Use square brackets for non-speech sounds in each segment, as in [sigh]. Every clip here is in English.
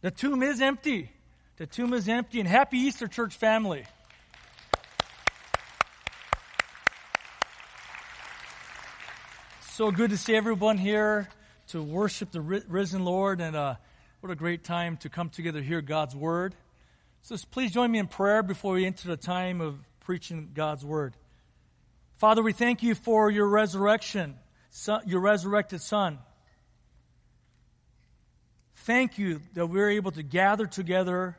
The tomb is empty. The tomb is empty. And happy Easter, church family. So good to see everyone here to worship the risen Lord. And uh, what a great time to come together hear God's word. So please join me in prayer before we enter the time of preaching God's word. Father, we thank you for your resurrection, your resurrected Son thank you that we're able to gather together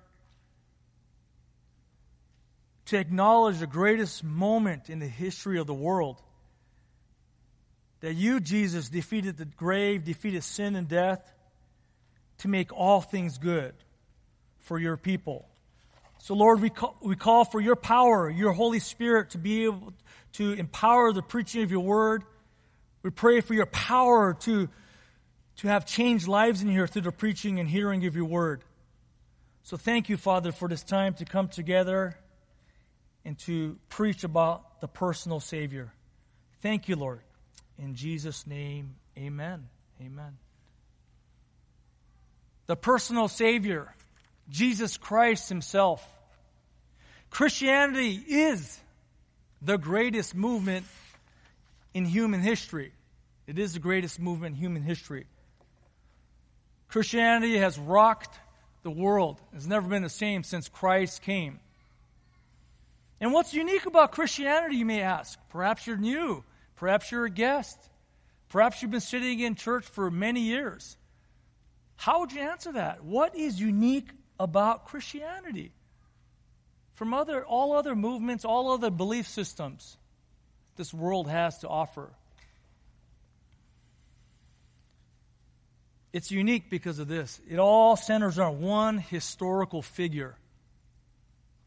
to acknowledge the greatest moment in the history of the world. That you, Jesus, defeated the grave, defeated sin and death to make all things good for your people. So, Lord, we call, we call for your power, your Holy Spirit, to be able to empower the preaching of your word. We pray for your power to to have changed lives in here through the preaching and hearing of your word. So thank you, Father, for this time to come together and to preach about the personal Savior. Thank you, Lord. In Jesus' name, amen. Amen. The personal Savior, Jesus Christ Himself. Christianity is the greatest movement in human history. It is the greatest movement in human history. Christianity has rocked the world. It's never been the same since Christ came. And what's unique about Christianity, you may ask? Perhaps you're new. Perhaps you're a guest. Perhaps you've been sitting in church for many years. How would you answer that? What is unique about Christianity from other, all other movements, all other belief systems this world has to offer? It's unique because of this. It all centers on one historical figure.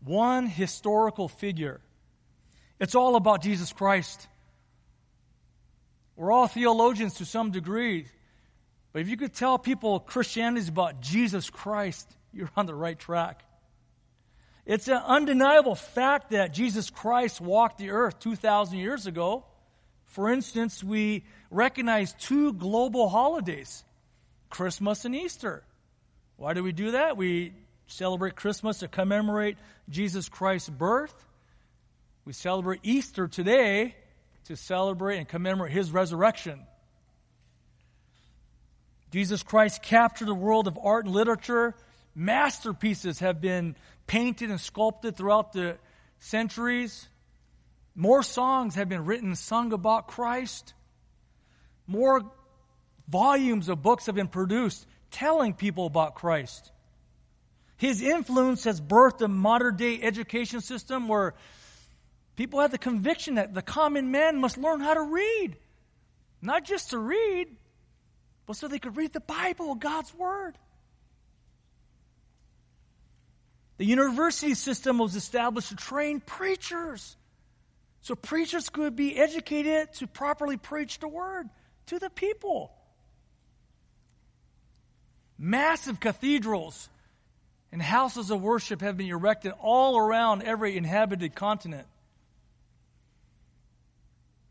One historical figure. It's all about Jesus Christ. We're all theologians to some degree. But if you could tell people Christianity is about Jesus Christ, [laughs] you're on the right track. It's an undeniable fact that Jesus Christ walked the earth 2,000 years ago. For instance, we recognize two global holidays Christmas and Easter. Why do we do that? We celebrate Christmas to commemorate Jesus Christ's birth. We celebrate Easter today to celebrate and commemorate his resurrection. Jesus Christ captured the world of art and literature. Masterpieces have been painted and sculpted throughout the centuries. More songs have been written and sung about Christ. More Volumes of books have been produced telling people about Christ. His influence has birthed a modern day education system where people have the conviction that the common man must learn how to read. Not just to read, but so they could read the Bible, God's Word. The university system was established to train preachers. So preachers could be educated to properly preach the Word to the people. Massive cathedrals and houses of worship have been erected all around every inhabited continent.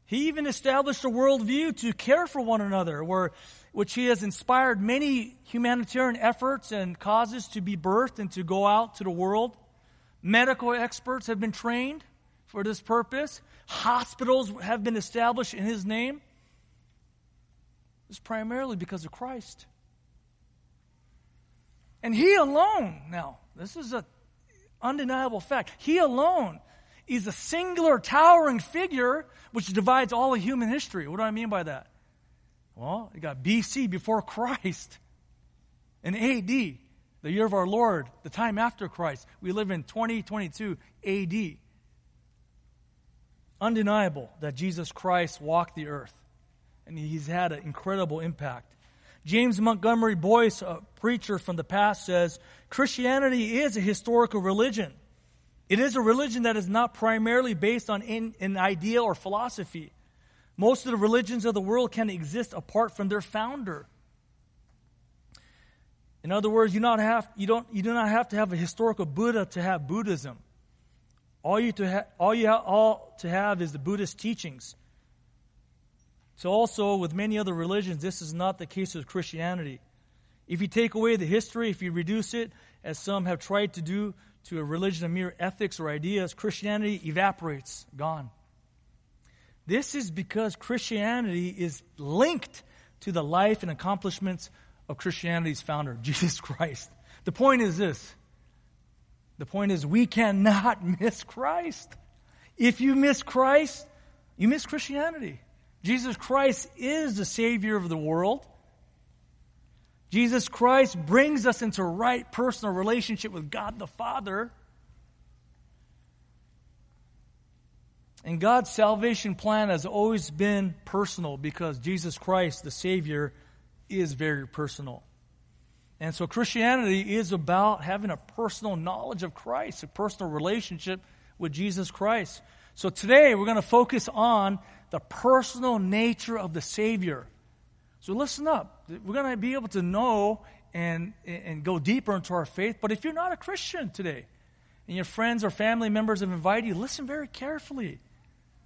He even established a worldview to care for one another, where, which he has inspired many humanitarian efforts and causes to be birthed and to go out to the world. Medical experts have been trained for this purpose. Hospitals have been established in his name. It's primarily because of Christ. And he alone, now, this is an undeniable fact, he alone is a singular towering figure which divides all of human history. What do I mean by that? Well, you got BC before Christ and AD, the year of our Lord, the time after Christ. We live in 2022 AD. Undeniable that Jesus Christ walked the earth and he's had an incredible impact. James Montgomery Boice, a preacher from the past, says Christianity is a historical religion. It is a religion that is not primarily based on an idea or philosophy. Most of the religions of the world can exist apart from their founder. In other words, you, not have, you, don't, you do not have to have a historical Buddha to have Buddhism. All you, to ha- all you all to have is the Buddhist teachings. So, also with many other religions, this is not the case with Christianity. If you take away the history, if you reduce it, as some have tried to do, to a religion of mere ethics or ideas, Christianity evaporates, gone. This is because Christianity is linked to the life and accomplishments of Christianity's founder, [laughs] Jesus Christ. The point is this. The point is we cannot [laughs] miss Christ. If you miss Christ, you miss Christianity. Jesus Christ is the Savior of the world. Jesus Christ brings us into right personal relationship with God the Father. And God's salvation plan has always been personal because Jesus Christ, the Savior, is very personal. And so Christianity is about having a personal knowledge of Christ, a personal relationship with Jesus Christ. So today we're going to focus on the personal nature of the Savior. So listen up. We're going to be able to know and, and go deeper into our faith. But if you're not a Christian today, and your friends or family members have invited you, listen very carefully.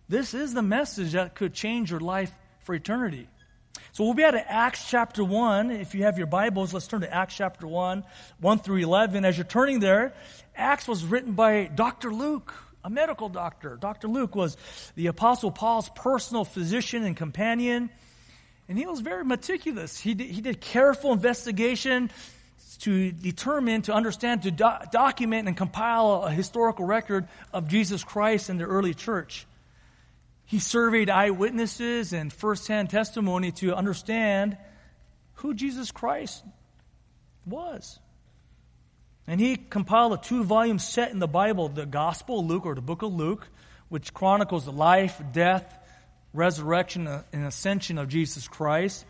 This is the message that could change your life for eternity. So we'll be at Acts chapter 1. If you have your Bibles, let's turn to Acts chapter 1, 1 through 11. As you're turning there, Acts was written by Dr. Luke, a medical doctor. Dr. Luke was the Apostle Paul's personal physician and companion, and he was very meticulous. He did, he did careful investigation to determine, to understand, to do- document and compile a historical record of Jesus Christ and the early church. He surveyed eyewitnesses and firsthand testimony to understand who Jesus Christ was. And he compiled a two volume set in the Bible, the Gospel of Luke, or the book of Luke, which chronicles the life, death, resurrection, uh, and ascension of Jesus Christ,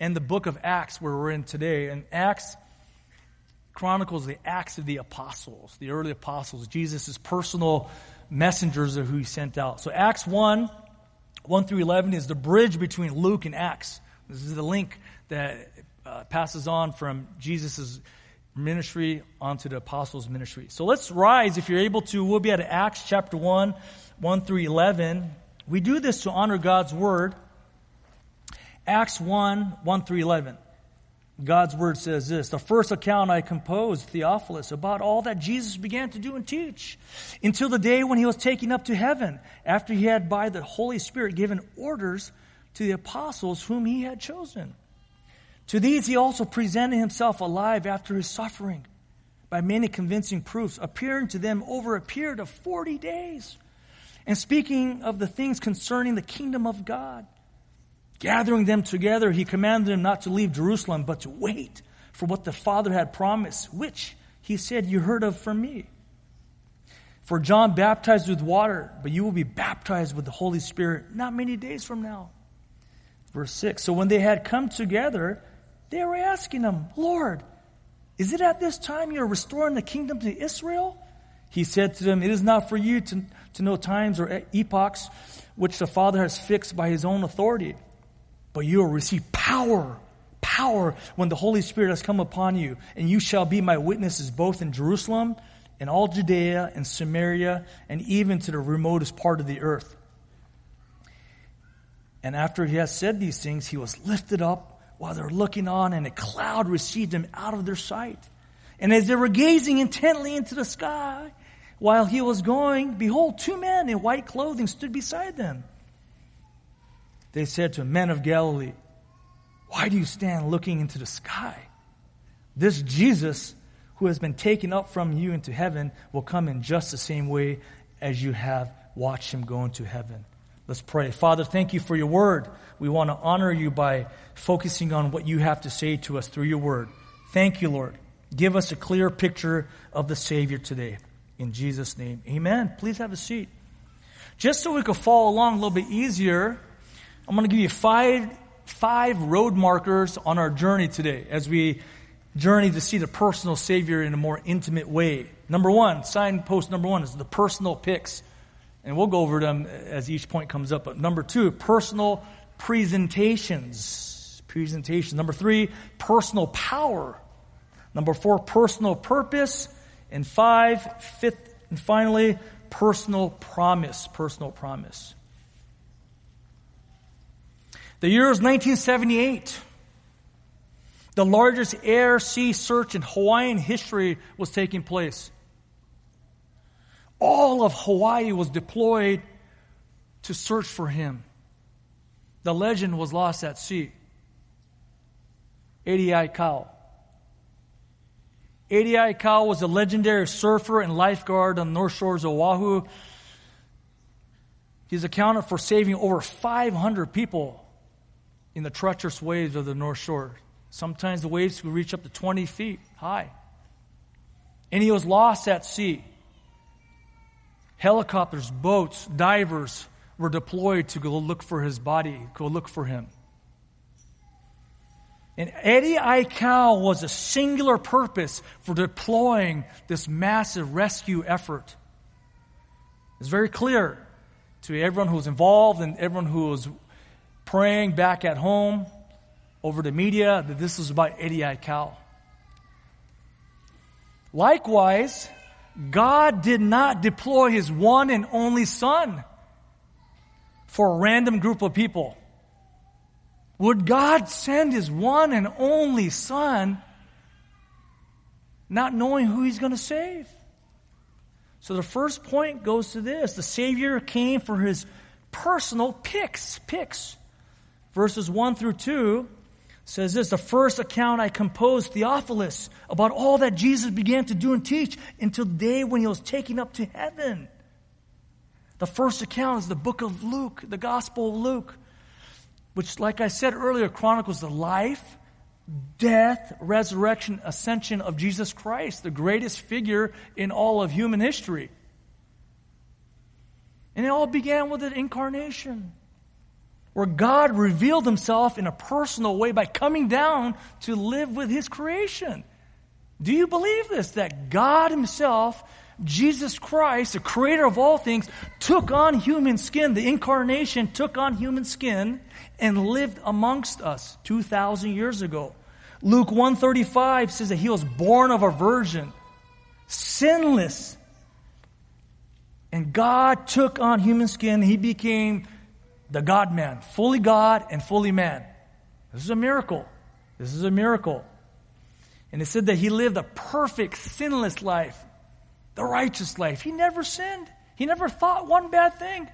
and the book of Acts, where we're in today. And Acts chronicles the acts of the apostles, the early apostles, Jesus' personal messengers of who he sent out. So Acts 1, 1 through 11 is the bridge between Luke and Acts. This is the link that uh, passes on from Jesus' ministry onto the apostles' ministry. So let's rise, if you're able to. We'll be at Acts chapter 1, 1 through 11. We do this to honor God's word. Acts 1, 1 through 11. God's word says this The first account I composed, Theophilus, about all that Jesus began to do and teach, until the day when he was taken up to heaven, after he had by the Holy Spirit given orders to the apostles whom he had chosen. To these he also presented himself alive after his suffering by many convincing proofs, appearing to them over a period of 40 days, and speaking of the things concerning the kingdom of God. Gathering them together, he commanded them not to leave Jerusalem, but to wait for what the Father had promised, which he said, You heard of from me. For John baptized with water, but you will be baptized with the Holy Spirit not many days from now. Verse 6 So when they had come together, they were asking him, Lord, is it at this time you are restoring the kingdom to Israel? He said to them, It is not for you to, to know times or epochs which the Father has fixed by his own authority, but you will receive power, power when the Holy Spirit has come upon you, and you shall be my witnesses both in Jerusalem and all Judea and Samaria and even to the remotest part of the earth. And after he has said these things, he was lifted up while they're looking on, and a cloud received them out of their sight. And as they were gazing intently into the sky, while he was going, behold, two men in white clothing stood beside them. They said to him, Men of Galilee, why do you stand looking into the sky? This Jesus, who has been taken up from you into heaven, will come in just the same way as you have watched him go into heaven. Let's pray. Father, thank you for your word. We want to honor you by focusing on what you have to say to us through your word. Thank you, Lord. Give us a clear picture of the Savior today. In Jesus' name, amen. Please have a seat. Just so we could follow along a little bit easier, I'm going to give you five, five road markers on our journey today as we journey to see the personal Savior in a more intimate way. Number one, signpost number one is the personal picks. And we'll go over them as each point comes up. But number two, personal presentations. Presentation. Number three, personal power. Number four, personal purpose. And five, fifth, and finally, personal promise. Personal promise. The year is 1978. The largest air sea search in Hawaiian history was taking place. All of Hawaii was deployed to search for him. The legend was lost at sea. Eddie Aikau. Eddie Aikau was a legendary surfer and lifeguard on the north shores of Oahu. He's accounted for saving over 500 people in the treacherous waves of the North Shore. Sometimes the waves could reach up to 20 feet high. And he was lost at sea. Helicopters, boats, divers were deployed to go look for his body, go look for him. And Eddie Aikau was a singular purpose for deploying this massive rescue effort. It's very clear to everyone who was involved and everyone who was praying back at home over the media that this was about Eddie Aikau. Likewise, God did not deploy his one and only son for a random group of people. Would God send his one and only son not knowing who he's going to save? So the first point goes to this the Savior came for his personal picks. Picks. Verses 1 through 2 says this The first account I composed, Theophilus, about all that Jesus began to do and teach until the day when he was taken up to heaven. The first account is the book of Luke, the Gospel of Luke, which, like I said earlier, chronicles the life, death, resurrection, ascension of Jesus Christ, the greatest figure in all of human history. And it all began with an incarnation, where God revealed himself in a personal way by coming down to live with his creation. Do you believe this? That God himself, Jesus Christ, the creator of all things, took on human skin. The incarnation took on human skin and lived amongst us 2,000 years ago. Luke 135 says that he was born of a virgin, sinless. And God took on human skin. He became the God man, fully God and fully man. This is a miracle. This is a miracle. And it said that he lived a perfect, sinless life, the righteous life. He never sinned, he never thought one bad thing.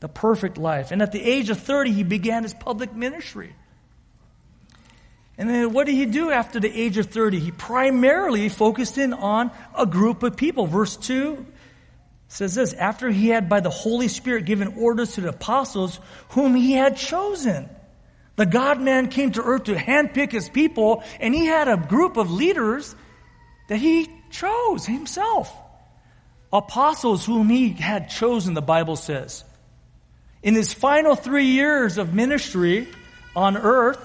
The perfect life. And at the age of 30, he began his public ministry. And then what did he do after the age of 30? He primarily focused in on a group of people. Verse 2 says this After he had by the Holy Spirit given orders to the apostles whom he had chosen. The God man came to earth to handpick his people, and he had a group of leaders that he chose himself. Apostles whom he had chosen, the Bible says. In his final three years of ministry on earth,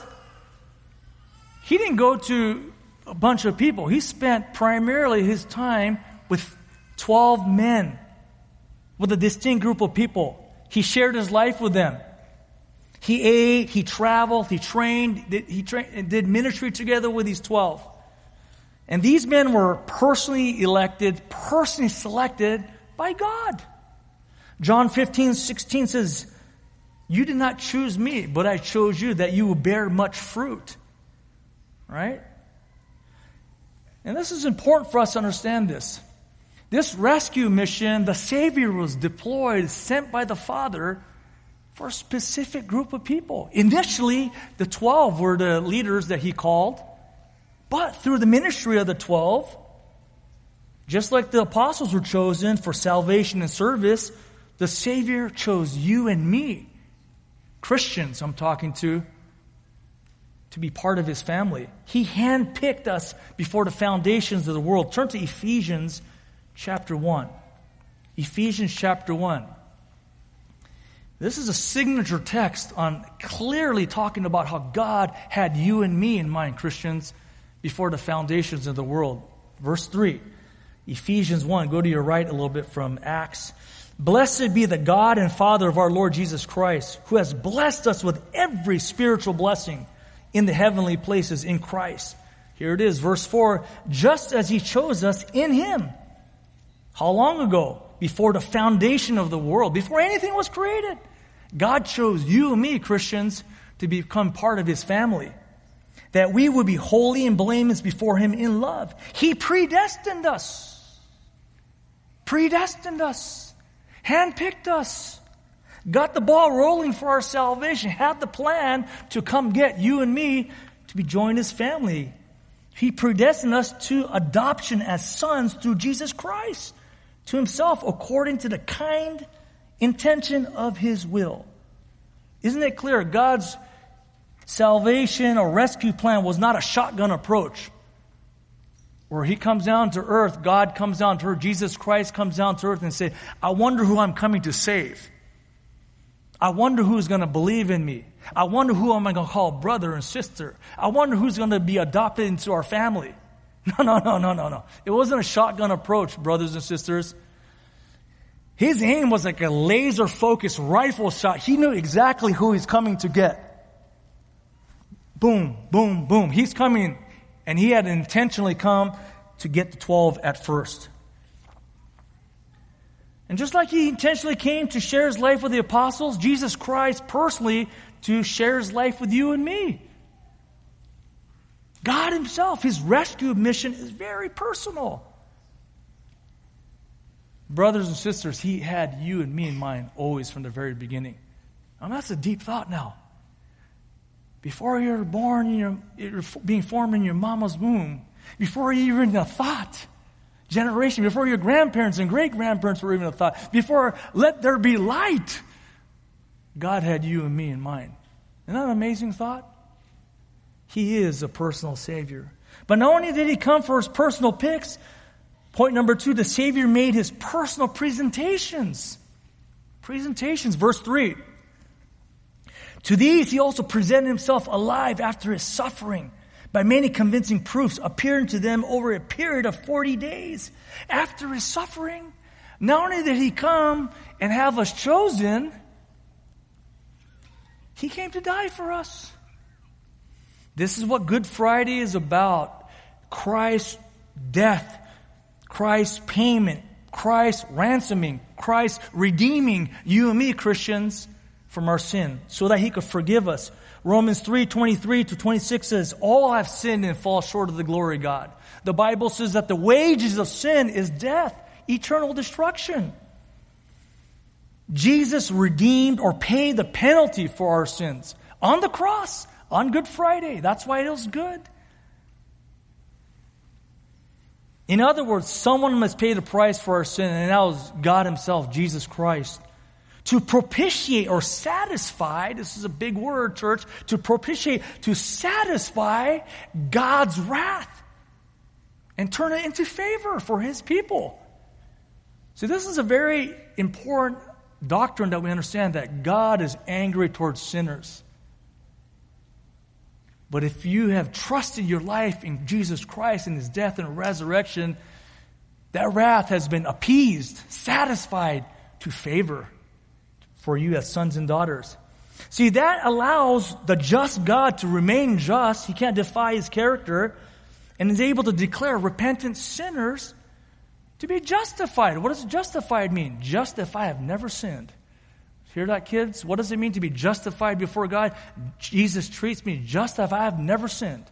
he didn't go to a bunch of people. He spent primarily his time with 12 men, with a distinct group of people. He shared his life with them. He ate, he traveled, he trained, he did ministry together with these 12. And these men were personally elected, personally selected by God. John 15, 16 says, You did not choose me, but I chose you that you will bear much fruit right? And this is important for us to understand this. This rescue mission, the Savior was deployed, sent by the Father for a specific group of people. Initially, the 12 were the leaders that he called, but through the ministry of the 12, just like the apostles were chosen for salvation and service, the Savior chose you and me, Christians, I'm talking to, to be part of his family. He handpicked us before the foundations of the world. Turn to Ephesians chapter 1. Ephesians chapter 1. This is a signature text on clearly talking about how God had you and me in mind, Christians, before the foundations of the world. Verse 3, Ephesians 1. Go to your right a little bit from Acts. Blessed be the God and Father of our Lord Jesus Christ, who has blessed us with every spiritual blessing in the heavenly places in Christ. Here it is, verse 4 just as he chose us in him. How long ago? Before the foundation of the world, before anything was created. God chose you and me, Christians, to become part of his family. that we would be holy and blameless before Him in love. He predestined us. Predestined us. Handpicked us. Got the ball rolling for our salvation. Had the plan to come get you and me to be joined His family. He predestined us to adoption as sons through Jesus Christ to Himself according to the kind intention of His will. Isn't it clear? God's salvation or rescue plan was not a shotgun approach where he comes down to earth, God comes down to earth, Jesus Christ comes down to earth and say, I wonder who I'm coming to save. I wonder who's going to believe in me. I wonder who am I going to call brother and sister. I wonder who's going to be adopted into our family. [laughs] No, no, no, no, no, no. It wasn't a shotgun approach, brothers and sisters. His aim was like a laser focused rifle shot. He knew exactly who he's coming to get boom, boom, boom. He's coming, and he had intentionally come to get the 12 at first. And just like he intentionally came to share his life with the apostles, Jesus Christ personally to share his life with you and me. God himself, his rescue mission is very personal. Brothers and sisters, he had you and me in mind always from the very beginning. That's a deep thought now. Before you were born, you're, you're being formed in your mama's womb. Before you even a thought generation, before your grandparents and great grandparents were even a thought, before let there be light, God had you and me in mind. Isn't that an amazing thought? He is a personal Savior. But not only did He come for His personal picks, point number two, the Savior made His personal presentations. Presentations, verse 3. To these he also presented himself alive after his suffering by many convincing proofs, appearing to them over a period of 40 days. After his suffering, not only did he come and have us chosen, he came to die for us. This is what Good Friday is about Christ's death, Christ's payment, Christ's ransoming, Christ redeeming you and me, Christians from our sin so that he could forgive us. Romans 3, 23 to 26 says, all have sinned and fall short of the glory of God. The Bible says that the wages of sin is death, eternal destruction. Jesus redeemed or paid the penalty for our sins on the cross on Good Friday. That's why it was good. In other words, someone must pay the price for our sin, and that was God Himself, Jesus Christ to propitiate or satisfy, this is a big word, church, to propitiate, to satisfy God's wrath and turn it into favor for his people. See, this is a very important doctrine that we understand that God is angry towards sinners. But if you have trusted your life in Jesus Christ and his death and resurrection, that wrath has been appeased, satisfied to favor for you as sons and daughters. See, that allows the just God to remain just. He can't defy his character and is able to declare repentant sinners to be justified. What does justified mean? Just if I have never sinned. Hear that, kids? What does it mean to be justified before God? Jesus treats me just as I have never sinned.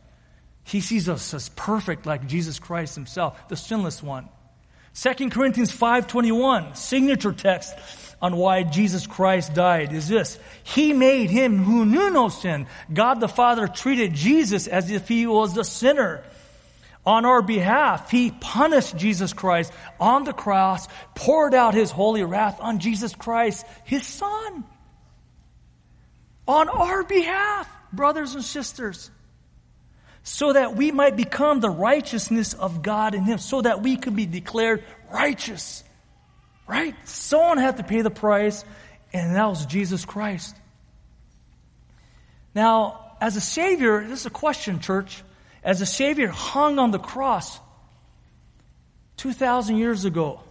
He sees us as perfect like Jesus Christ himself, the sinless one. 2 Corinthians 5.21, signature text on why Jesus Christ died is this. He made him who knew no sin. God the Father treated Jesus as if he was a sinner. On our behalf, he punished Jesus Christ on the cross, poured out his holy wrath on Jesus Christ, his son. On our behalf, brothers and sisters so that we might become the righteousness of God in Him, so that we could be declared righteous. Right? Someone had to pay the price, and that was Jesus Christ. Now, as a Savior, this is a question, church. As the Savior hung on the cross 2,000 years ago,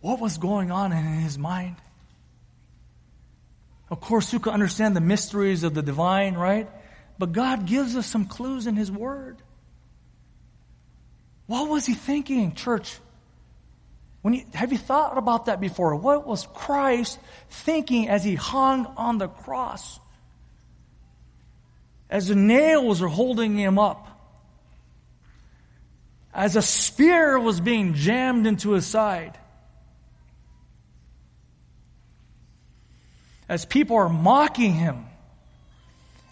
what was going on in his mind? Of course, you can understand the mysteries of the divine, right? But God gives us some clues in His Word. What was He thinking, church? When you, have you thought about that before? What was Christ thinking as he hung on the cross? As the nails are holding him up, as a spear was being jammed into his side, as people are mocking him,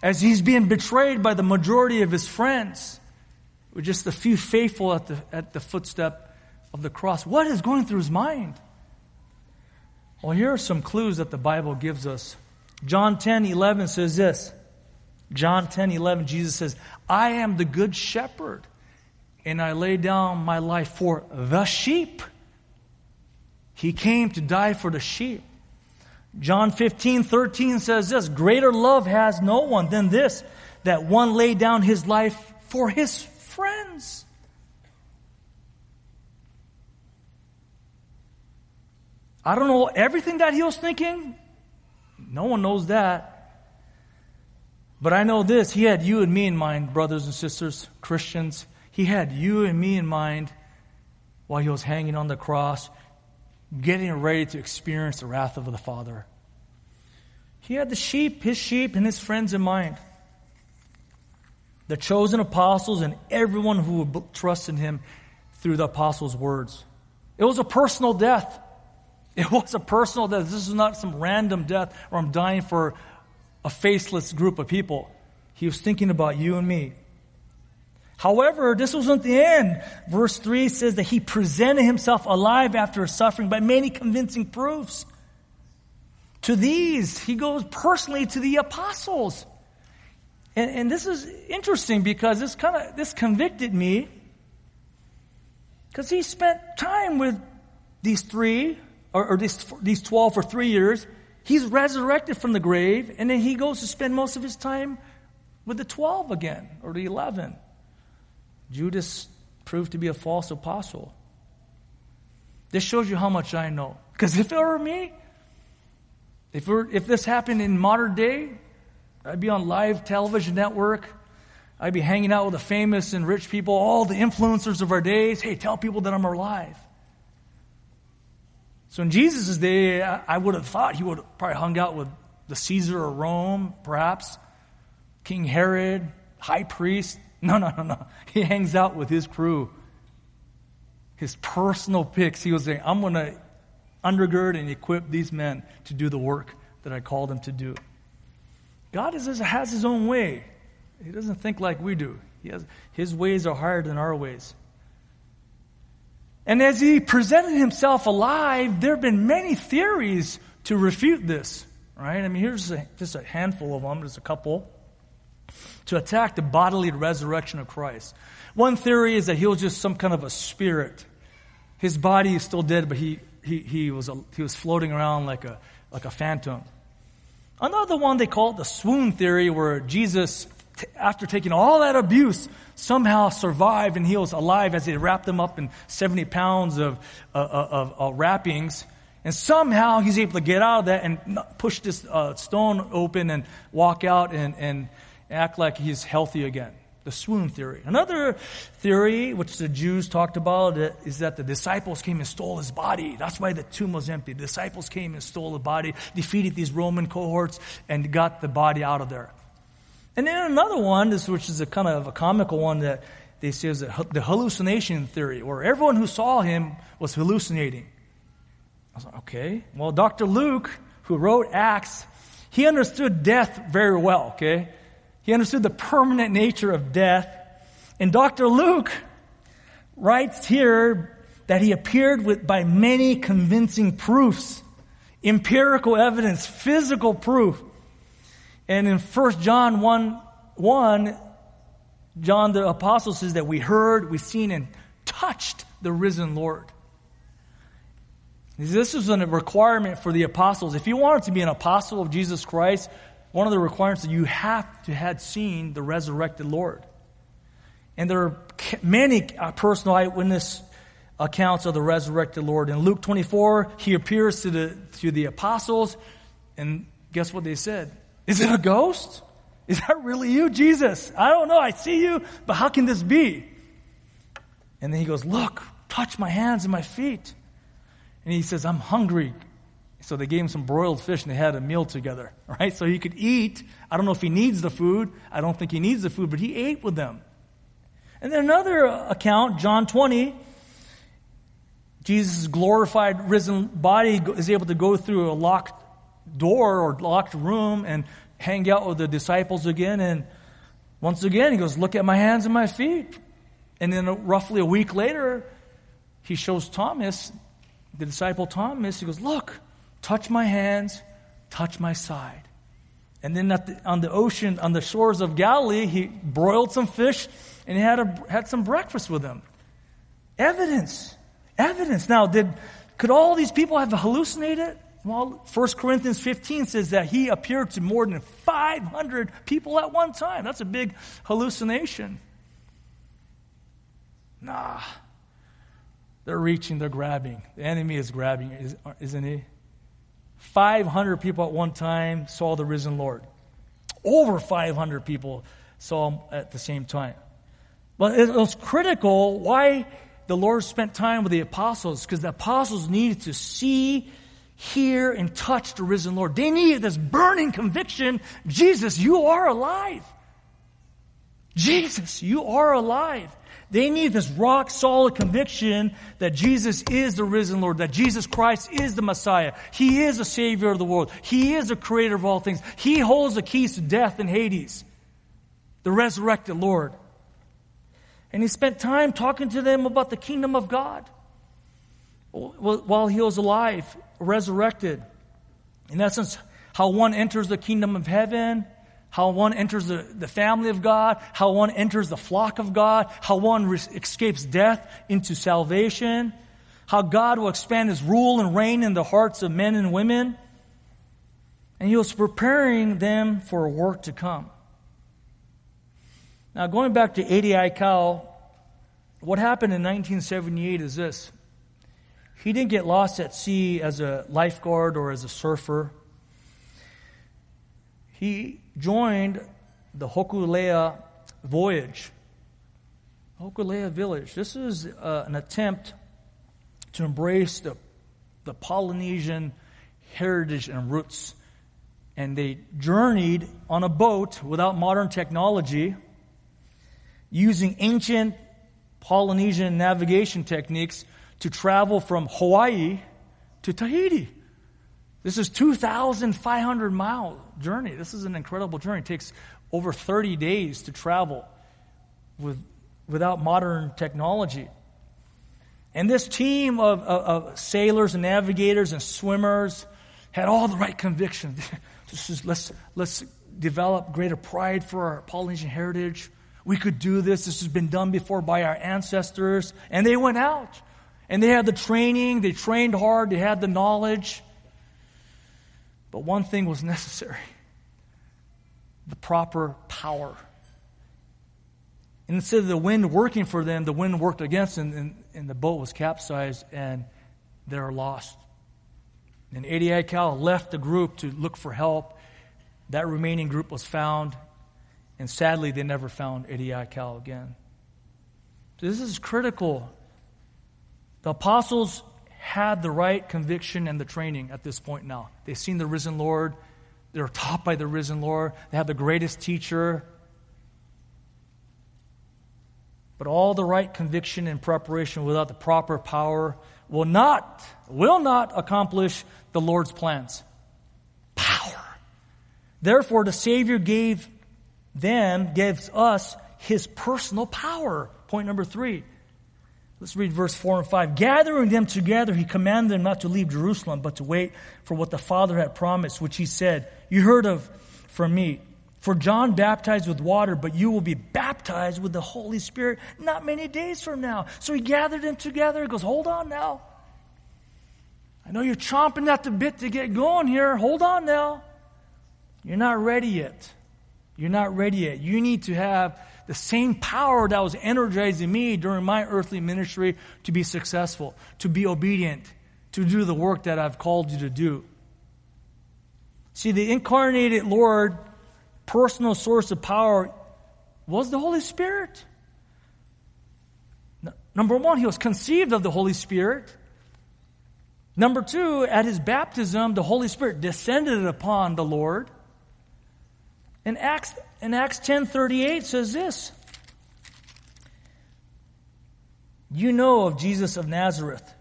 as he's being betrayed by the majority of his friends, with just a few faithful at the, at the footstep of the cross. What is going through his mind? Well, here are some clues that the Bible gives us. John 10 11 says this. John 10 11, Jesus says, I am the good shepherd, and I lay down my life for the sheep. He came to die for the sheep. John 15 13 says this Greater love has no one than this, that one lay down his life for his friends. I don't know everything that he was thinking. No one knows that. But I know this he had you and me in mind, brothers and sisters, Christians. He had you and me in mind while he was hanging on the cross, getting ready to experience the wrath of the Father. He had the sheep, his sheep, and his friends in mind. The chosen apostles and everyone who would trust in him through the apostles' words. It was a personal death. It was a personal death. This is not some random death where I'm dying for a faceless group of people. He was thinking about you and me. However, this wasn't the end. Verse 3 says that he presented himself alive after his suffering by many convincing proofs. To these, he goes personally to the apostles. And, and this is interesting because this kind of this convicted me because he spent time with these three or, or these, these 12 for three years. He's resurrected from the grave, and then he goes to spend most of his time with the 12 again, or the 11. Judas proved to be a false apostle. This shows you how much I know. Because if it were me, if, if this happened in modern day, I'd be on live television network. I'd be hanging out with the famous and rich people, all the influencers of our days. Hey, tell people that I'm alive. So in Jesus' day, I would have thought he would have probably hung out with the Caesar of Rome, perhaps, King Herod, high priest. [laughs] No, no, no, no. He hangs out with his crew, his personal picks. He was saying, I'm going to undergird and equip these men to do the work that I called them to do. God is, has his own way. He doesn't think like we do. He has, his ways are higher than our ways. And as he presented himself alive, there have been many theories to refute this, right? I mean, here's a, just a handful of them, there's a couple, to attack the bodily resurrection of Christ. One theory is that he was just some kind of a spirit. His body is still dead, but he, he, he, was, a, he was floating around like a, like a phantom. Another one they call the swoon theory, where Jesus, after taking all that abuse, somehow survived and he was alive as they wrapped him up in 70 pounds of, uh, uh, of, of wrappings. And somehow he's able to get out of that and push this uh, stone open and walk out and, and act like he's healthy again. The swoon theory. Another theory, which the Jews talked about, is that the disciples came and stole his body. That's why the tomb was empty. The disciples came and stole the body, defeated these Roman cohorts, and got the body out of there. And then another one, which is a kind of a comical one that they say is the hallucination theory, where everyone who saw him was hallucinating. I was like, okay. Well, Dr. Luke, who wrote Acts, he understood death very well, okay? He understood the permanent nature of death. And Dr. Luke writes here that he appeared with, by many convincing proofs, empirical evidence, physical proof and in 1 John 1 1, John the Apostle says that we heard, we've seen, and touched the risen Lord. This is a requirement for the apostles. If you wanted to be an apostle of Jesus Christ, one of the requirements that you have to have seen the resurrected Lord. And there are many uh, personal eyewitness accounts of the resurrected Lord. In Luke 24, he appears to the, to the apostles, and guess what they said? Is it a ghost? Is that really you, Jesus? I don't know. I see you, but how can this be? And then he goes, Look, touch my hands and my feet. And he says, I'm hungry. So they gave him some broiled fish and they had a meal together, [laughs] right? So he could eat. I don't know if he needs the food. I don't think he needs the food, but he ate with them. And then another uh, account, John 20, Jesus' glorified risen body is able to go through a locked door or locked room and hang out with the disciples again. And once again, he goes, Look at my hands and my feet. And then roughly a week later, he shows Thomas, the disciple Thomas, he goes, Look, touch my hands, touch my side. And then the, on the ocean, on the shores of Galilee, he broiled some fish and he had, a, had some breakfast with them. Evidence. Evidence. Now, did, could all these people have hallucinated? Well, 1 Corinthians 15 says that he appeared to more than 500 people at one time. That's a big hallucination. Nah. They're reaching, they're grabbing. The enemy is grabbing, isn't he? 500 people at one time saw the risen Lord. Over 500 people saw him at the same time. But it was critical why the Lord spent time with the apostles, because the apostles needed to see, hear, and touch the risen Lord. They need this burning conviction Jesus, you are alive. Jesus, you are alive. They need this rock solid conviction that Jesus is the risen Lord, that Jesus Christ is the Messiah. He is the Savior of the world. He is the creator of all things. He holds the keys to death and Hades, the resurrected Lord. And he spent time talking to them about the kingdom of God while he was alive, resurrected. In essence, how one enters the kingdom of heaven, how one enters the, the family of God, how one enters the flock of God, how one re- escapes death into salvation, how God will expand his rule and reign in the hearts of men and women. And he was preparing them for a work to come. Now, going back to Eddie Aikau, what happened in 1978 is this. He didn't get lost at sea as a lifeguard or as a surfer. He joined the Hokulea voyage. Hokulea village. This is uh, an attempt to embrace the, the Polynesian heritage and roots. And they journeyed on a boat without modern technology, using ancient Polynesian navigation techniques to travel from Hawaii to Tahiti. This is 2,500 mile journey. This is an incredible journey. It takes over 30 days to travel with, without modern technology. And this team of, of, of sailors and navigators and swimmers had all the right convictions. [laughs] this is, let's, let's develop greater pride for our Polynesian heritage. We could do this. This has been done before by our ancestors. And they went out. And they had the training. They trained hard. They had the knowledge. But one thing was [laughs] necessary the proper power. And instead of the wind working for them, the wind worked against them, and, and the boat was capsized, and they're lost. And Eddie Aikau left the group to look for help. That remaining group was found, and sadly, they never found Eddie Aikau again. So this is critical. The apostles had the right conviction and the training at this point now. They've seen the risen Lord. They're taught by the risen Lord. They have the greatest teacher. But all the right conviction and preparation without the proper power will not, will not accomplish the Lord's plans. Power. Therefore, the Savior gave them, gives us his personal power. Point number three. Let's read verse 4 and 5. Gathering them together, he commanded them not to leave Jerusalem, but to wait for what the Father had promised, which he said, You heard of from me. For John baptized with water, but you will be baptized with the Holy Spirit not many days from now. So he gathered them together. He goes, Hold on now. I know you're chomping at the bit to get going here. Hold on now. You're not ready yet. You're not ready yet. You need to have the same power that was energizing me during my earthly ministry to be successful, to be obedient, to do the work that I've called you to do. See, the incarnated Lord, personal source of power, was the Holy Spirit. Number one, he was conceived of the Holy Spirit. Number two, at his baptism, the Holy Spirit descended upon the Lord. In Acts, in Acts 10.38 says this. You know of Jesus of Nazareth.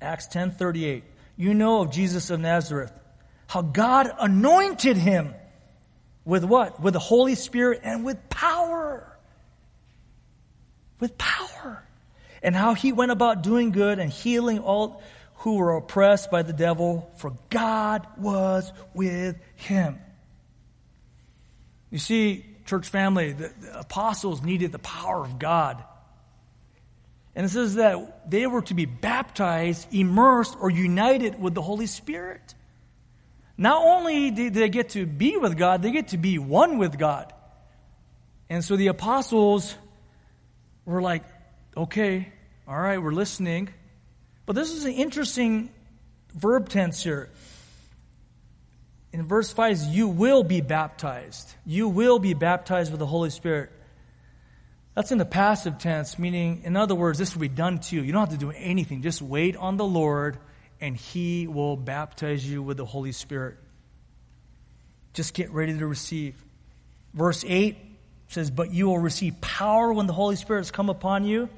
Acts 10.38. You know of Jesus of Nazareth. How God anointed him with what? With the Holy Spirit and with power. With power and how he went about doing good and healing all who were oppressed by the devil, for God was with him. You see, church family, the, the apostles needed the power of God. And it says that they were to be baptized, immersed, or united with the Holy Spirit. Not only did they get to be with God, they get to be one with God. And so the apostles were like, okay, all right, we're listening. But this is an interesting verb tense here. In verse 5, you will be baptized. You will be baptized with the Holy Spirit. That's in the passive tense, meaning, in other words, this will be done to you. You don't have to do anything. Just wait on the Lord, and He will baptize you with the Holy Spirit. Just get ready to receive. Verse 8 says, But you will receive power when the Holy Spirit has come upon you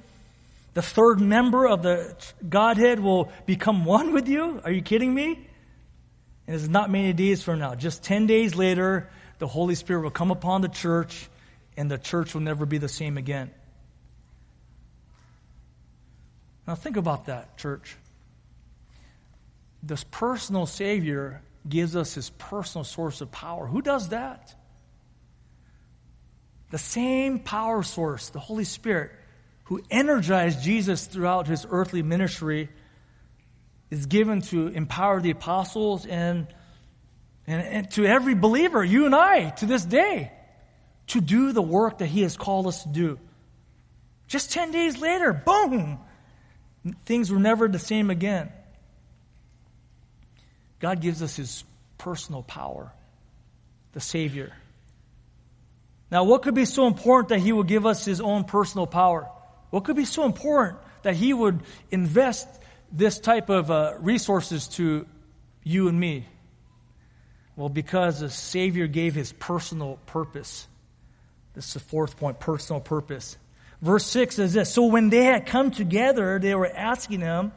the third member of the Godhead will become one with you? Are you kidding me? And it's not many days from now. Just 10 days later, the Holy Spirit will come upon the church, and the church will never be the same again. Now, think about that, church. This personal Savior gives us his personal source of power. Who does that? The same power source, the Holy Spirit, who energized Jesus throughout his earthly ministry, is given to empower the apostles and, and, and, to every believer, you and I, to this day, to do the work that he has called us to do. Just 10 days later, boom, things were never the same again. God gives us his personal power, the Savior. Now, what could be so important that he would give us his own personal power? What could be so important that he would invest this type of uh, resources to you and me? Well, because the Savior gave his personal purpose. This is the fourth point personal purpose. Verse 6 is this So when they had come together, they were asking him,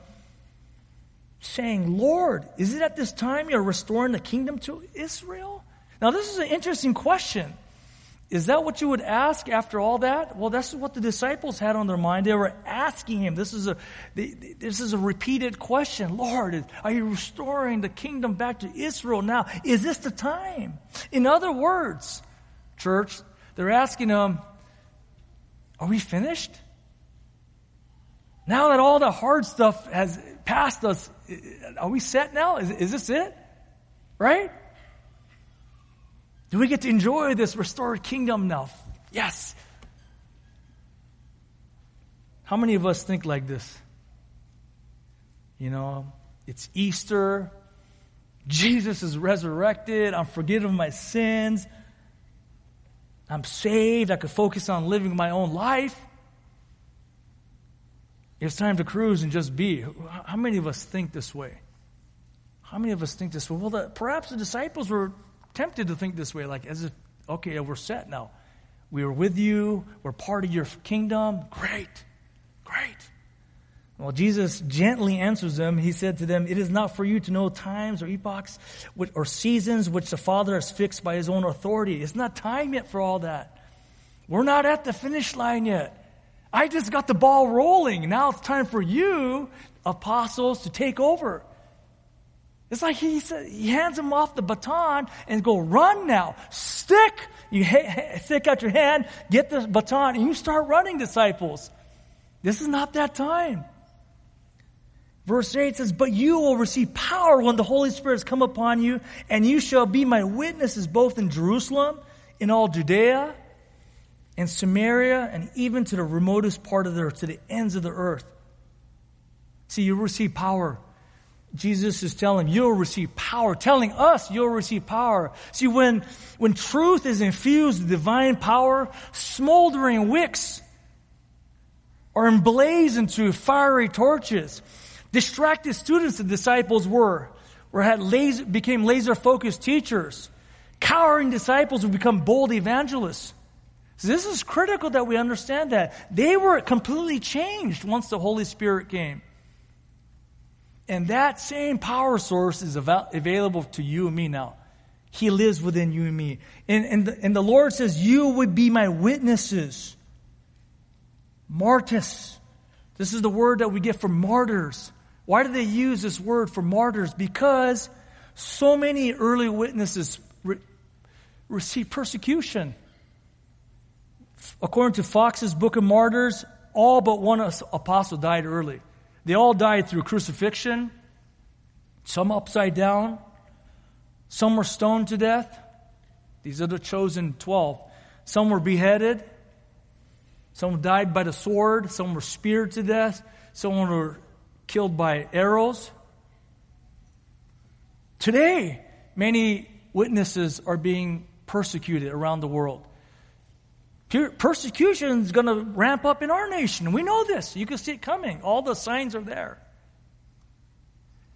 saying, Lord, is it at this time you're restoring the kingdom to Israel? Now, this is an interesting question. Is that what you would ask after all that? Well, that's what the disciples had on their mind. They were asking him. This is a, this is a repeated question. Lord, are you restoring the kingdom back to Israel now? Is this the time? In other words, church, they're asking him, are we finished? Now that all the hard stuff has passed us, are we set now? Is, is this it? Right? Do we get to enjoy this restored kingdom now? Yes. How many of us think like this? You know, it's Easter. Jesus is resurrected. I'm forgiven of my sins. I'm saved. I could focus on living my own life. It's time to cruise and just be. How many of us think this way? How many of us think this way? Well, the, perhaps the disciples were tempted to think this way, like as if, okay, we're set now. We are with you. We're part of your kingdom. Great. Great. Well, Jesus gently answers them. He said to them, It is not for you to know times or epochs or seasons which the Father has fixed by his own authority. It's not time yet for all that. We're not at the finish line yet. I just got the ball rolling. Now it's time for you, apostles, to take over. It's like he, he hands him off the baton and go, run now. Stick. You ha- stick out your hand, get the baton, and you start running, disciples. This is not that time. Verse 8 says, But you will receive power when the Holy Spirit has come upon you, and you shall be my witnesses both in Jerusalem, in all Judea, and Samaria, and even to the remotest part of the earth, to the ends of the earth. See, you receive power Jesus is telling you'll receive power, telling us you'll receive power. See, when, when truth is infused with divine power, smoldering wicks are emblazoned into fiery torches. Distracted students and disciples were, or had laser, became laser focused teachers. Cowering disciples would become bold evangelists. So this is critical that we understand that. They were completely changed once the Holy Spirit came. And that same power source is available to you and me now. He lives within you and me. And, and, the, and the Lord says, You would be my witnesses. Martyrs. This is the word that we get for martyrs. Why do they use this word for martyrs? Because so many early witnesses re- received persecution. According to Foxe's Book of Martyrs, all but one apostle died early. They all died through crucifixion, some upside down, some were stoned to death. These are the chosen 12. Some were beheaded. Some died by the sword. Some were speared to death. Some were killed by arrows. Today, many witnesses are being persecuted around the world. Persecution is going to ramp up in our nation. We know this. You can see it coming. All the signs are there.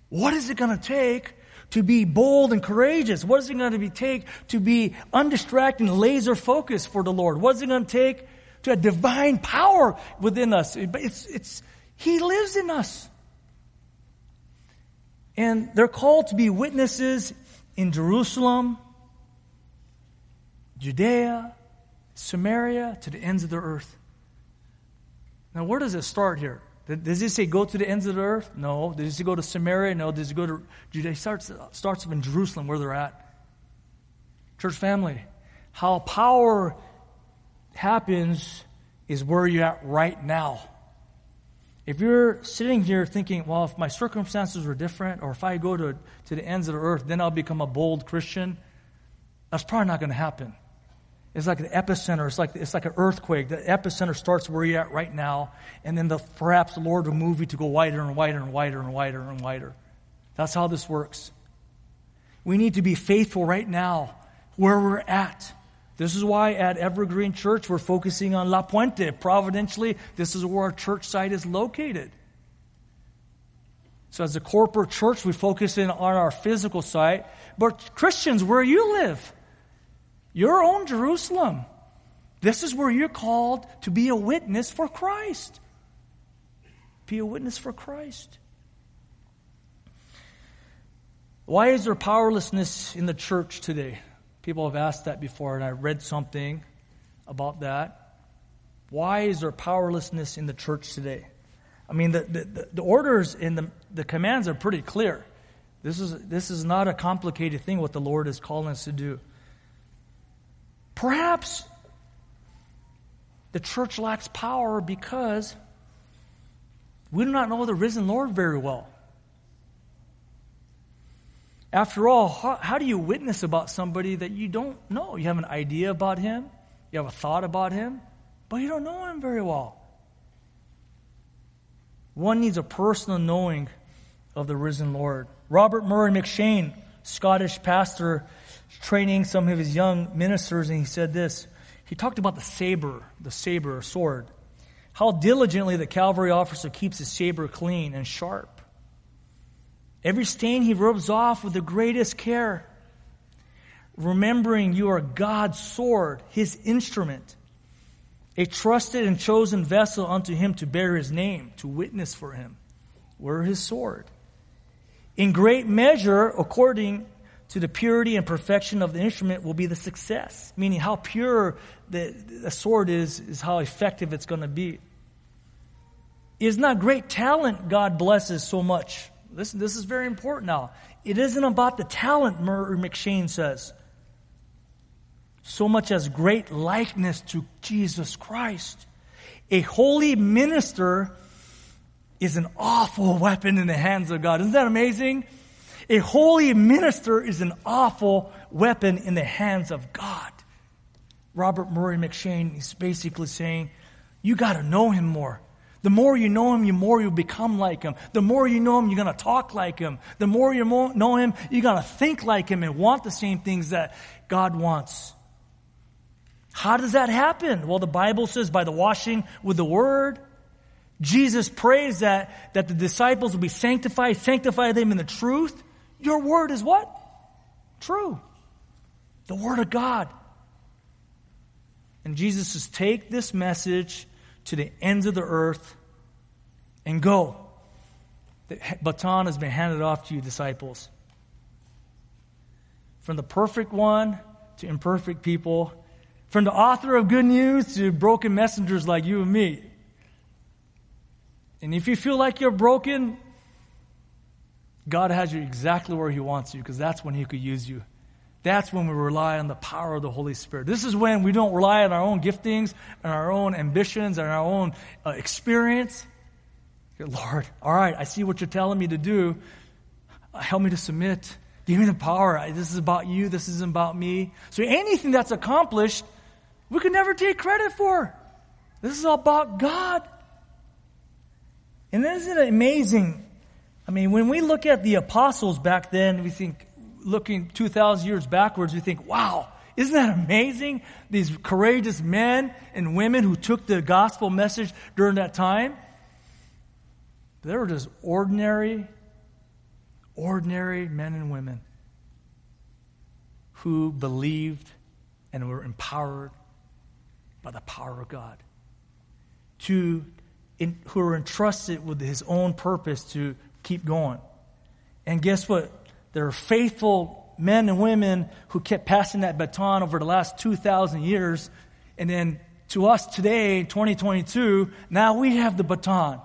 What is it going to take to be bold and courageous? What is it going to be take to be undistracted and laser focused for the Lord? What is it going to take to have divine power within us? It's, it's, He lives in us. And they're called to be witnesses in Jerusalem, Judea, Samaria to the ends of the earth. Now, where does it start here? Does it say go to the ends of the earth? No. Does it go to Samaria? No. Does it go to Judea? Starts, starts in Jerusalem where they're at. Church family, how power happens is where you're at right now. If you're sitting here thinking, well, if my circumstances were different, or if I go to, to the ends of the earth, then I'll become a bold Christian, that's probably not going to happen. It's like the epicenter. It's like, it's like an earthquake. The epicenter starts where you're at right now, and then the, perhaps the Lord will move you to go wider and wider and wider and wider and wider. That's how this works. We need to be faithful right now where we're at. This is why at Evergreen Church we're focusing on La Puente. Providentially, this is where our church site is located. So, as a corporate church, we focus in on our physical site. But, Christians, where you live, your own Jerusalem. This is where you're called to be a witness for Christ. Be a witness for Christ. Why is there powerlessness in the church today? People have asked that before, and I read something about that. Why is there powerlessness in the church today? I mean, the, the, the orders and the, the commands are pretty clear. This is, this is not a complicated thing what the Lord is calling us to do. Perhaps the church lacks power because we do not know the risen Lord very well. After all, how, how, do you witness about somebody that you don't know? You have an idea about him, you have a thought about him, but you don't know him very well. One needs a personal knowing of the risen Lord. Robert Murray M'Cheyne, Scottish pastor, training some of his young ministers, and he said this. He talked about the saber, the saber, or sword. How diligently the cavalry officer keeps his saber clean and sharp. Every stain he rubs off with the greatest care, remembering you are God's sword, his instrument, a trusted and chosen vessel unto him to bear his name, to witness for him. We're his sword. In great measure, according to the purity and perfection of the instrument will be the success. Meaning, how pure the, the sword is, is how effective it's going to be. It is not great talent God blesses so much. Listen, this is very important now. It isn't about the talent, Murray M'Cheyne says, so much as great likeness to Jesus Christ. A holy minister is an awful [laughs] weapon in the hands of God. Isn't that amazing? A holy minister is an awful weapon in the hands of God. Robert Murray M'Cheyne is basically saying, you got to know him more. The more you know him, the more you become like him. The more you know him, you're going to talk like him. The more you know him, you're going to think like him and want the same things that God wants. How does that happen? Well, the Bible says by the washing with the word. Jesus prays that, that the disciples will be sanctified, sanctify them in the truth. Your word is what? True. The word of God. And Jesus says, take this message to the ends of the earth and go. The baton has been handed off to you, disciples. From the perfect one to imperfect people, from the author of good news to broken messengers like you and me. And if you feel like you're broken, God has you exactly where He wants you because that's when He could use you. That's when we rely on the power of the Holy Spirit. This is when we don't rely on our own giftings and our own ambitions and our own uh, experience. Lord, all right, I see what you're telling me to do. Help me to submit. Give me the power. This is about you. This isn't about me. So anything that's accomplished, we can never take credit for. This is all about God. And isn't it amazing? I mean, when we look at the apostles back then, we think, looking 2,000 years backwards, we think, wow, isn't that amazing? These courageous men and women who took the gospel message during that time. They were just ordinary, ordinary men and women who believed and were empowered by the power of God, to, in, who were entrusted with his own purpose to keep going. And guess what? There are faithful men and women who kept passing that baton over the last 2,000 years. And then to us today, 2022, now we have the baton.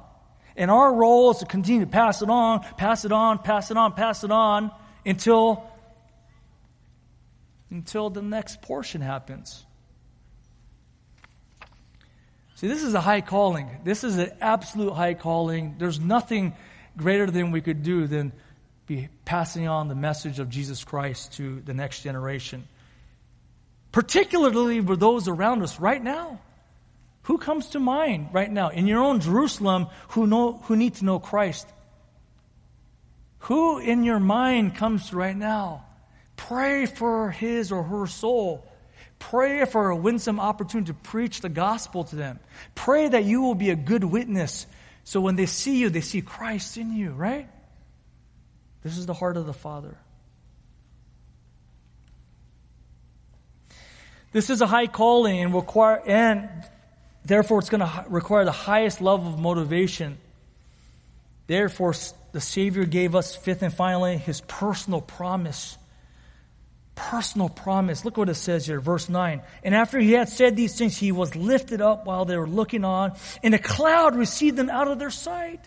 And our role is to continue to pass it on, pass it on, pass it on, pass it on until, until the next portion happens. See, this is a high calling. This is an absolute high calling. There's nothing greater than we could do than be passing on the message of Jesus Christ to the next generation. Particularly with those around us right now. Who comes to mind right now in your own Jerusalem who know who need to know Christ? Who in your mind comes to right now? Pray for his or her soul. Pray for a winsome opportunity to preach the gospel to them. Pray that you will be a good witness so when they see you, they see Christ in you, right? This is the heart of the Father. This is a high calling and require and therefore it's going to require the highest level of motivation. Therefore the Savior gave us fifth and finally his personal promise. Personal promise. Look what it says here, verse 9. And after he had said these things, he was lifted up while they were looking on, and a cloud received them out of their sight.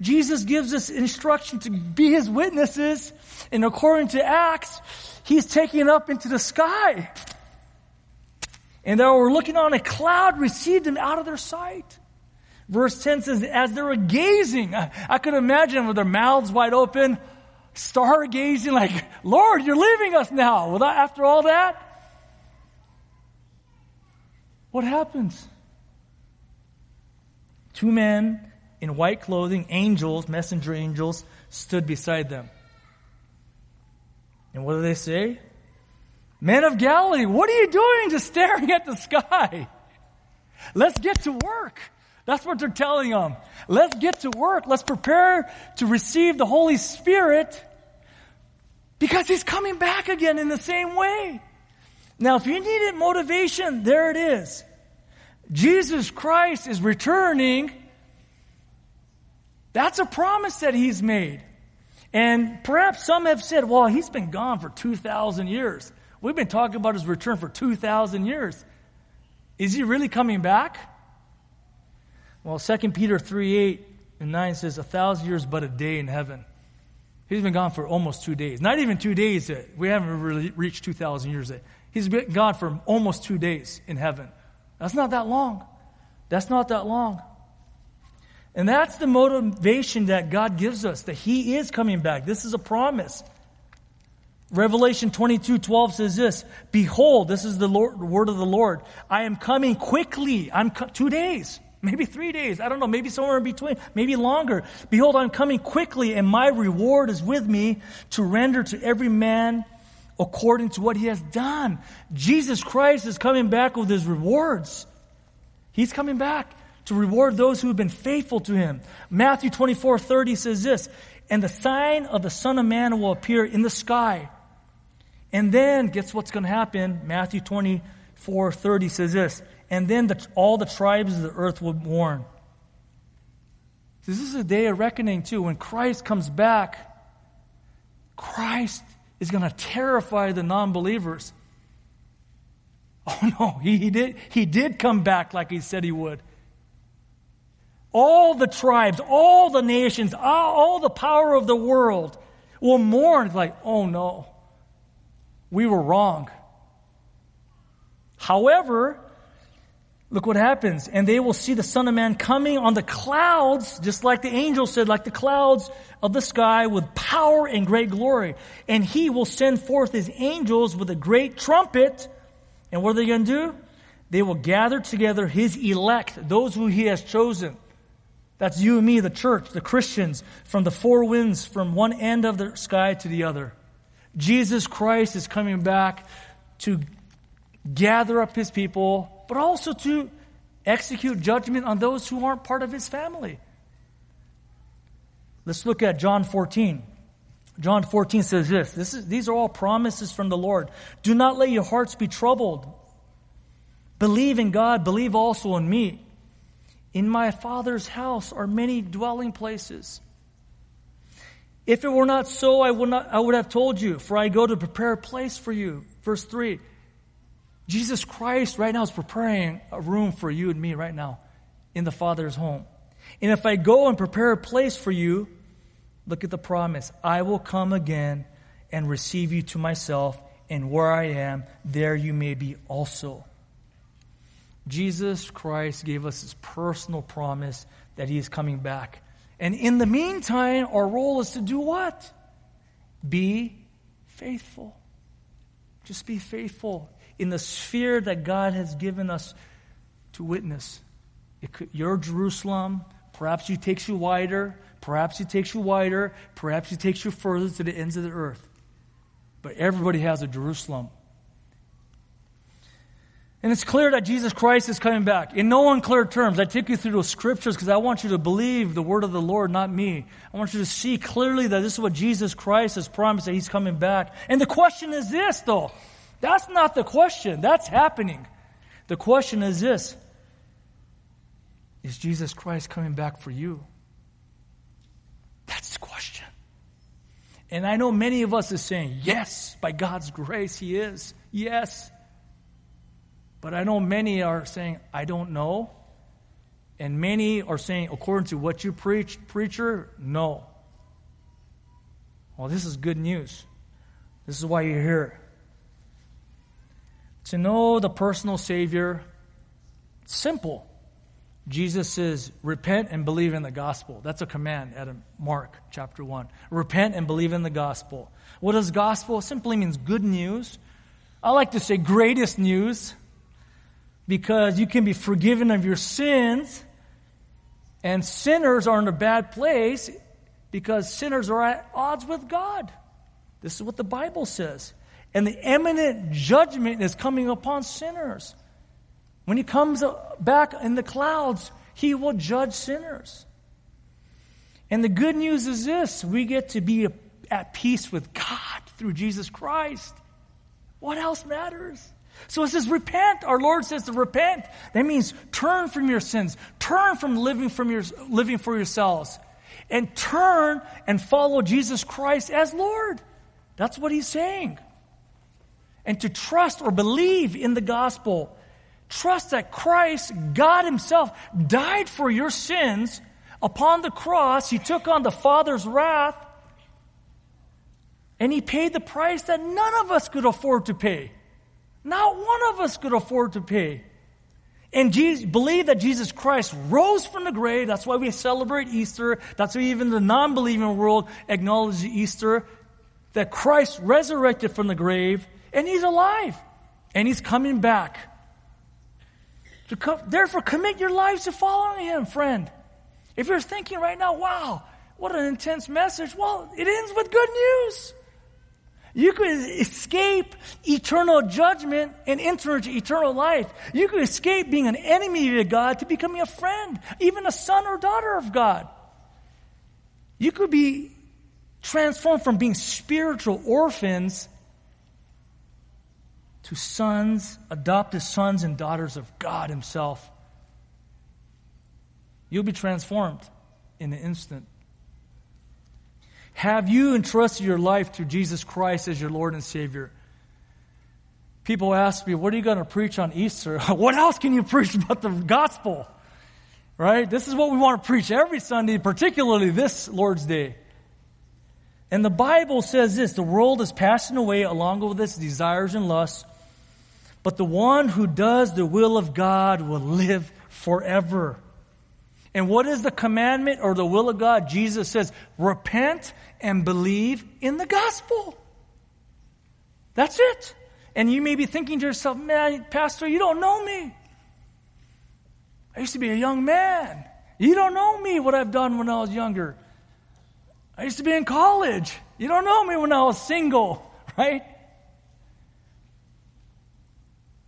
Jesus gives us instruction to be his witnesses, and according to Acts, he's taken up into the sky. And they were looking on a cloud, received them out of their sight. Verse 10 says, as they were gazing, I, I could imagine with their mouths wide open, stargazing, like, Lord, you're leaving us now. After all that, what happens? Two men in white clothing, angels, messenger angels, stood beside them. And what do they say? Men of Galilee, what are you doing just staring at the sky? Let's get to work. That's what they're telling them. Let's get to work. Let's prepare to receive the Holy Spirit because He's coming back again in the same way. Now, if you needed motivation, there it is. Jesus Christ is returning that's a promise that he's made. And perhaps some have said, well, he's been gone for 2,000 years. We've been talking about his return for 2,000 years. Is he really coming back? Well, 2 Peter 3 8 and 9 says, A thousand years but a day in heaven. He's been gone for almost two days. Not even two days yet. We haven't really reached 2,000 years yet. He's been gone for almost two days in heaven. That's not that long. That's not that long. And that's the motivation that God gives us, that He is coming back. This is a promise. Revelation 22, 12 says this, Behold, this is the Lord, word of the Lord. I am coming quickly. I'm co- two days, maybe three days. I don't know, maybe somewhere in between, maybe longer. Behold, I'm coming quickly and my reward is with me to render to every man according to what he has done. Jesus Christ is coming back with his rewards. He's coming back to reward those who have been faithful to him. Matthew 24 30 says this, and the sign of the Son of Man will appear in the sky. And then, guess what's going to happen? Matthew 24 30 says this, and then the, all the tribes of the earth will mourn. This is a day of reckoning, too. When Christ comes back, Christ is going to terrify the non believers. [laughs] Oh no, he, he, did, he did come back like he said he would. All the tribes, all the nations, all, all the power of the world will mourn like, oh no, we were wrong. However, look what happens. And they will see the Son of Man coming on the clouds, just like the angel said, like the clouds of the sky with power and great glory. And he will send forth his angels with a great trumpet. And what are they going to do? They will gather together his elect, those who he has chosen. That's you and me, the church, the Christians, from the four winds, from one end of the sky to the other. Jesus Christ is coming back to gather up his people, but also to execute judgment on those who aren't part of his family. Let's look at John 14. John 14 says this, this is, These are all promises from the Lord. Do not let your hearts be troubled. Believe in God, believe also in me. In my Father's house are many dwelling places. If it were not so, I would, not, I would have told you, for I go to prepare a place for you. Verse 3 Jesus Christ right now is preparing a room for you and me right now in the Father's home. And if I go and prepare a place for you, look at the promise I will come again and receive you to myself, and where I am, there you may be also. Jesus Christ gave us his personal promise that he is coming back. And in the meantime, our role is to do what? Be faithful. Just be faithful in the sphere that God has given us to witness. Could, your Jerusalem, Perhaps he takes you wider. Perhaps he takes you wider. Perhaps he takes you further to the ends of the earth. But everybody has a Jerusalem. And it's clear that Jesus Christ is coming back. In no unclear terms, I take you through those scriptures because I want you to believe the word of the Lord, not me. I want you to see clearly that this is what Jesus Christ has promised that he's coming back. And the question is this, though. That's not the question. That's happening. The question is this is Jesus Christ coming back for you? That's the question. And I know many of us are saying, yes, by God's grace, He is. Yes. But I know many are saying, I don't know. And many are saying, according to what you preach, preacher, no. Well, this is good news. This is why you're here. To know the personal Savior, simple. Jesus says, repent and believe in the gospel. That's a command at Mark chapter 1. Repent and believe in the gospel. What does gospel? It simply means good news. I like to say greatest news because you can be forgiven of your sins and sinners are in a bad place because sinners are at odds with God. This is what the Bible says. And the imminent judgment is coming upon sinners. When he comes back in the clouds, he will judge sinners. And the good news is this we get to be at peace with God through Jesus Christ. What else matters? So it says, repent. Our Lord says to repent. That means turn from your sins, turn from living, from your, living for yourselves, and turn and follow Jesus Christ as Lord. That's what he's saying. And to trust or believe in the gospel Trust that Christ, God Himself, died for your sins upon the cross. He took on the Father's wrath. And He paid the price that none of us could afford to pay. Not one of us could afford to pay. And Jesus, believe that Jesus Christ rose from the grave. That's why we celebrate Easter. That's why even the non believing world acknowledges Easter. That Christ resurrected from the grave and He's alive. And He's coming back. Therefore, commit your lives to following Him, friend. If you're thinking right now, wow, what an intense message, well, it ends with good news. You could escape eternal judgment and enter into eternal life. You could escape being an enemy to God to becoming a friend, even a son or daughter of God. You could be transformed from being spiritual orphans to sons, adopted sons and daughters of God Himself. You'll be transformed in an instant. Have you entrusted your life to Jesus Christ as your Lord and Savior? People ask me, What are you going to preach on Easter? [laughs] what else can you preach about the gospel? Right? This is what we want to preach every Sunday, particularly this Lord's Day. And the Bible says this the world is passing away along with its desires and lusts, but the one who does the will of God will live forever. And what is the commandment or the will of God? Jesus says, repent and believe in the gospel. That's it. And you may be thinking to yourself, man, Pastor, you don't know me. I used to be a young man. You don't know me, what I've done when I was younger. I used to be in college. You don't know me when I was single, [laughs] right?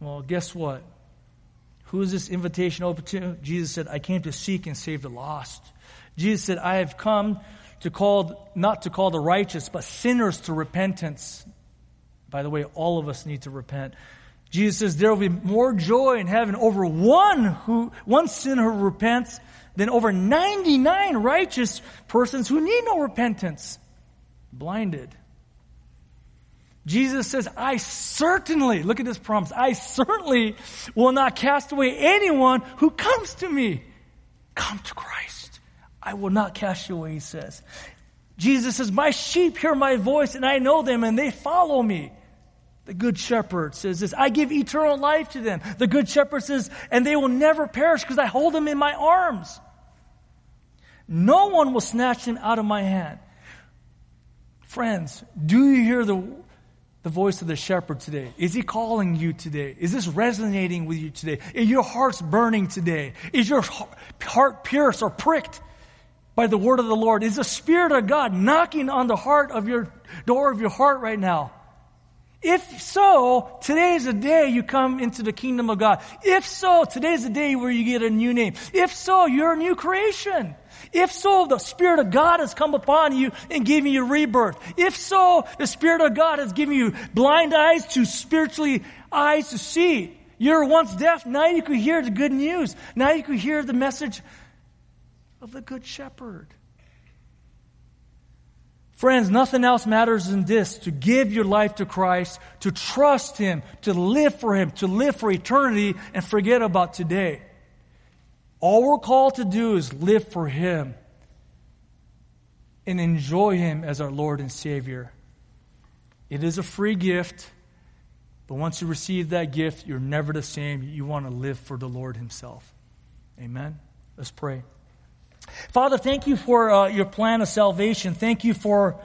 Well, guess what? Who is this invitation open to? Jesus said, I came to seek and save the lost. Jesus said, I have come to call, not to call the righteous, but sinners to repentance. By the way, all of us need to repent. Jesus says there will be more joy in heaven over one who, one sinner who repents than over 99 righteous persons who need no repentance. Blinded. Jesus says, I certainly, look at this promise, I certainly will not cast away anyone who comes to me. Come to Christ. I will not cast you away, he says. Jesus says, My sheep hear my voice, and I know them, and they follow me. The good shepherd says this I give eternal life to them. The good shepherd says, and they will never perish because I hold them in my arms. No one will snatch them out of my hand. Friends, do you hear the the voice of the shepherd today? Is he calling you today? Is this resonating with you today? Is your heart's burning today? Is your heart pierced or pricked by the word of the Lord? Is the Spirit of God knocking on the heart of your door of your heart right now? If so, today is the day you come into the kingdom of God. If so, today is the day where you get a new name. If so, you're a new creation. If so, the Spirit of God has come upon you and given you rebirth. If so, the Spirit of God has given you blind eyes to spiritually eyes to see. You were once deaf, now you can hear the good news. Now you can hear the message of the Good Shepherd. Friends, nothing else matters than this to give your life to Christ, to trust Him, to live for Him, to live for eternity, and forget about today. All we're called to do is live for Him and enjoy Him as our Lord and Savior. It is a free gift, but once you receive that gift, you're never the same. You want to live for the Lord Himself. Amen? Let's pray. Father, thank you for uh, your plan of salvation. Thank you for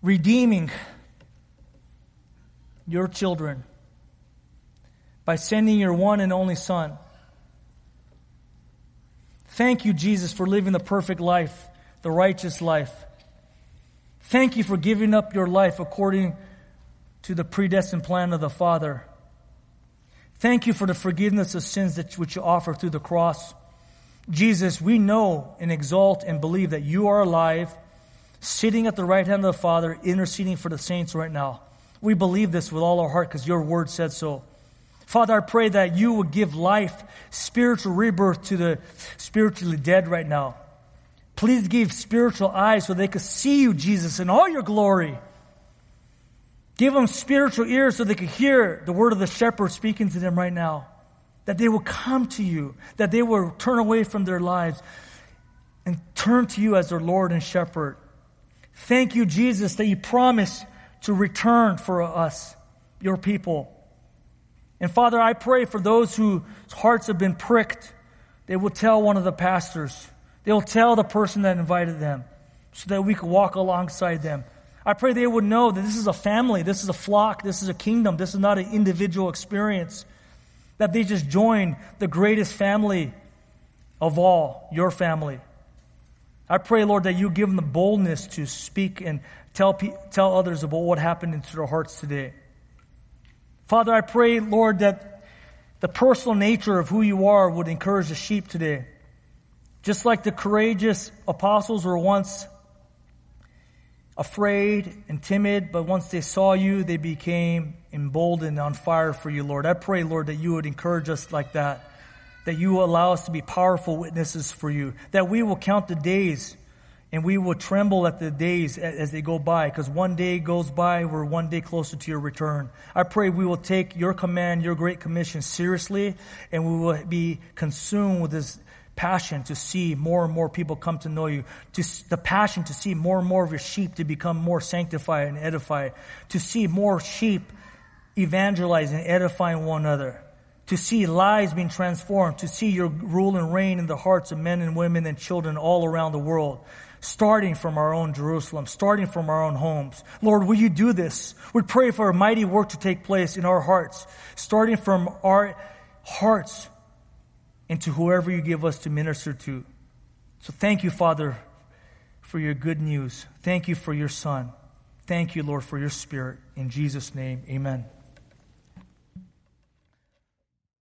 redeeming your children by sending your one and only Son. Thank you, Jesus, for living the perfect life, the righteous life. Thank you for giving up your life according to the predestined plan of the Father. Thank you for the forgiveness of sins that which you offer through the cross. Jesus, we know and exalt and believe that you are alive, sitting at the right hand of the Father, interceding for the saints right now. We believe this with all our heart because your word said so. Father, I pray that you would give life, spiritual rebirth to the spiritually dead right now. Please give spiritual eyes so they could see you, Jesus, in all your glory. Give them spiritual ears so they could hear the word of the shepherd speaking to them right now. That they will come to you, that they will turn away from their lives and turn to you as their Lord and shepherd. Thank you, Jesus, that you promise to return for us, your people. And Father, I pray for those whose hearts have been pricked, they will tell one of the pastors. They will tell the person that invited them so that we could walk alongside them. I pray they would know that this is a family, this is a flock, this is a kingdom, this is not an individual experience. That they just join the greatest family of all, your family. I pray, Lord, that you give them the boldness to speak and tell, tell others about what happened into their hearts today. Father, I pray, Lord, that the personal nature of who you are would encourage the sheep today. Just like the courageous apostles were once afraid and timid, but once they saw you, they became emboldened on fire for you, Lord. I pray, Lord, that you would encourage us like that, that you will allow us to be powerful witnesses for you, that we will count the days and we will tremble at the days as they go by, because one day goes by, we're one day closer to your return. I pray we will take your command, your great commission seriously, and we will be consumed with this passion to see more and more people come to know you, to the passion to see more and more of your sheep to become more sanctified and edified, to see more sheep evangelizing and edifying one another, to see lives being transformed, to see your rule and reign in the hearts of men and women and children all around the world starting from our own Jerusalem, starting from our own homes. Lord, will you do this? We pray for a mighty work to take place in our hearts, starting from our hearts into whoever you give us to minister to. So thank you, Father, for your good news. Thank you for your Son. Thank you, Lord, for your Spirit. In Jesus' name, amen.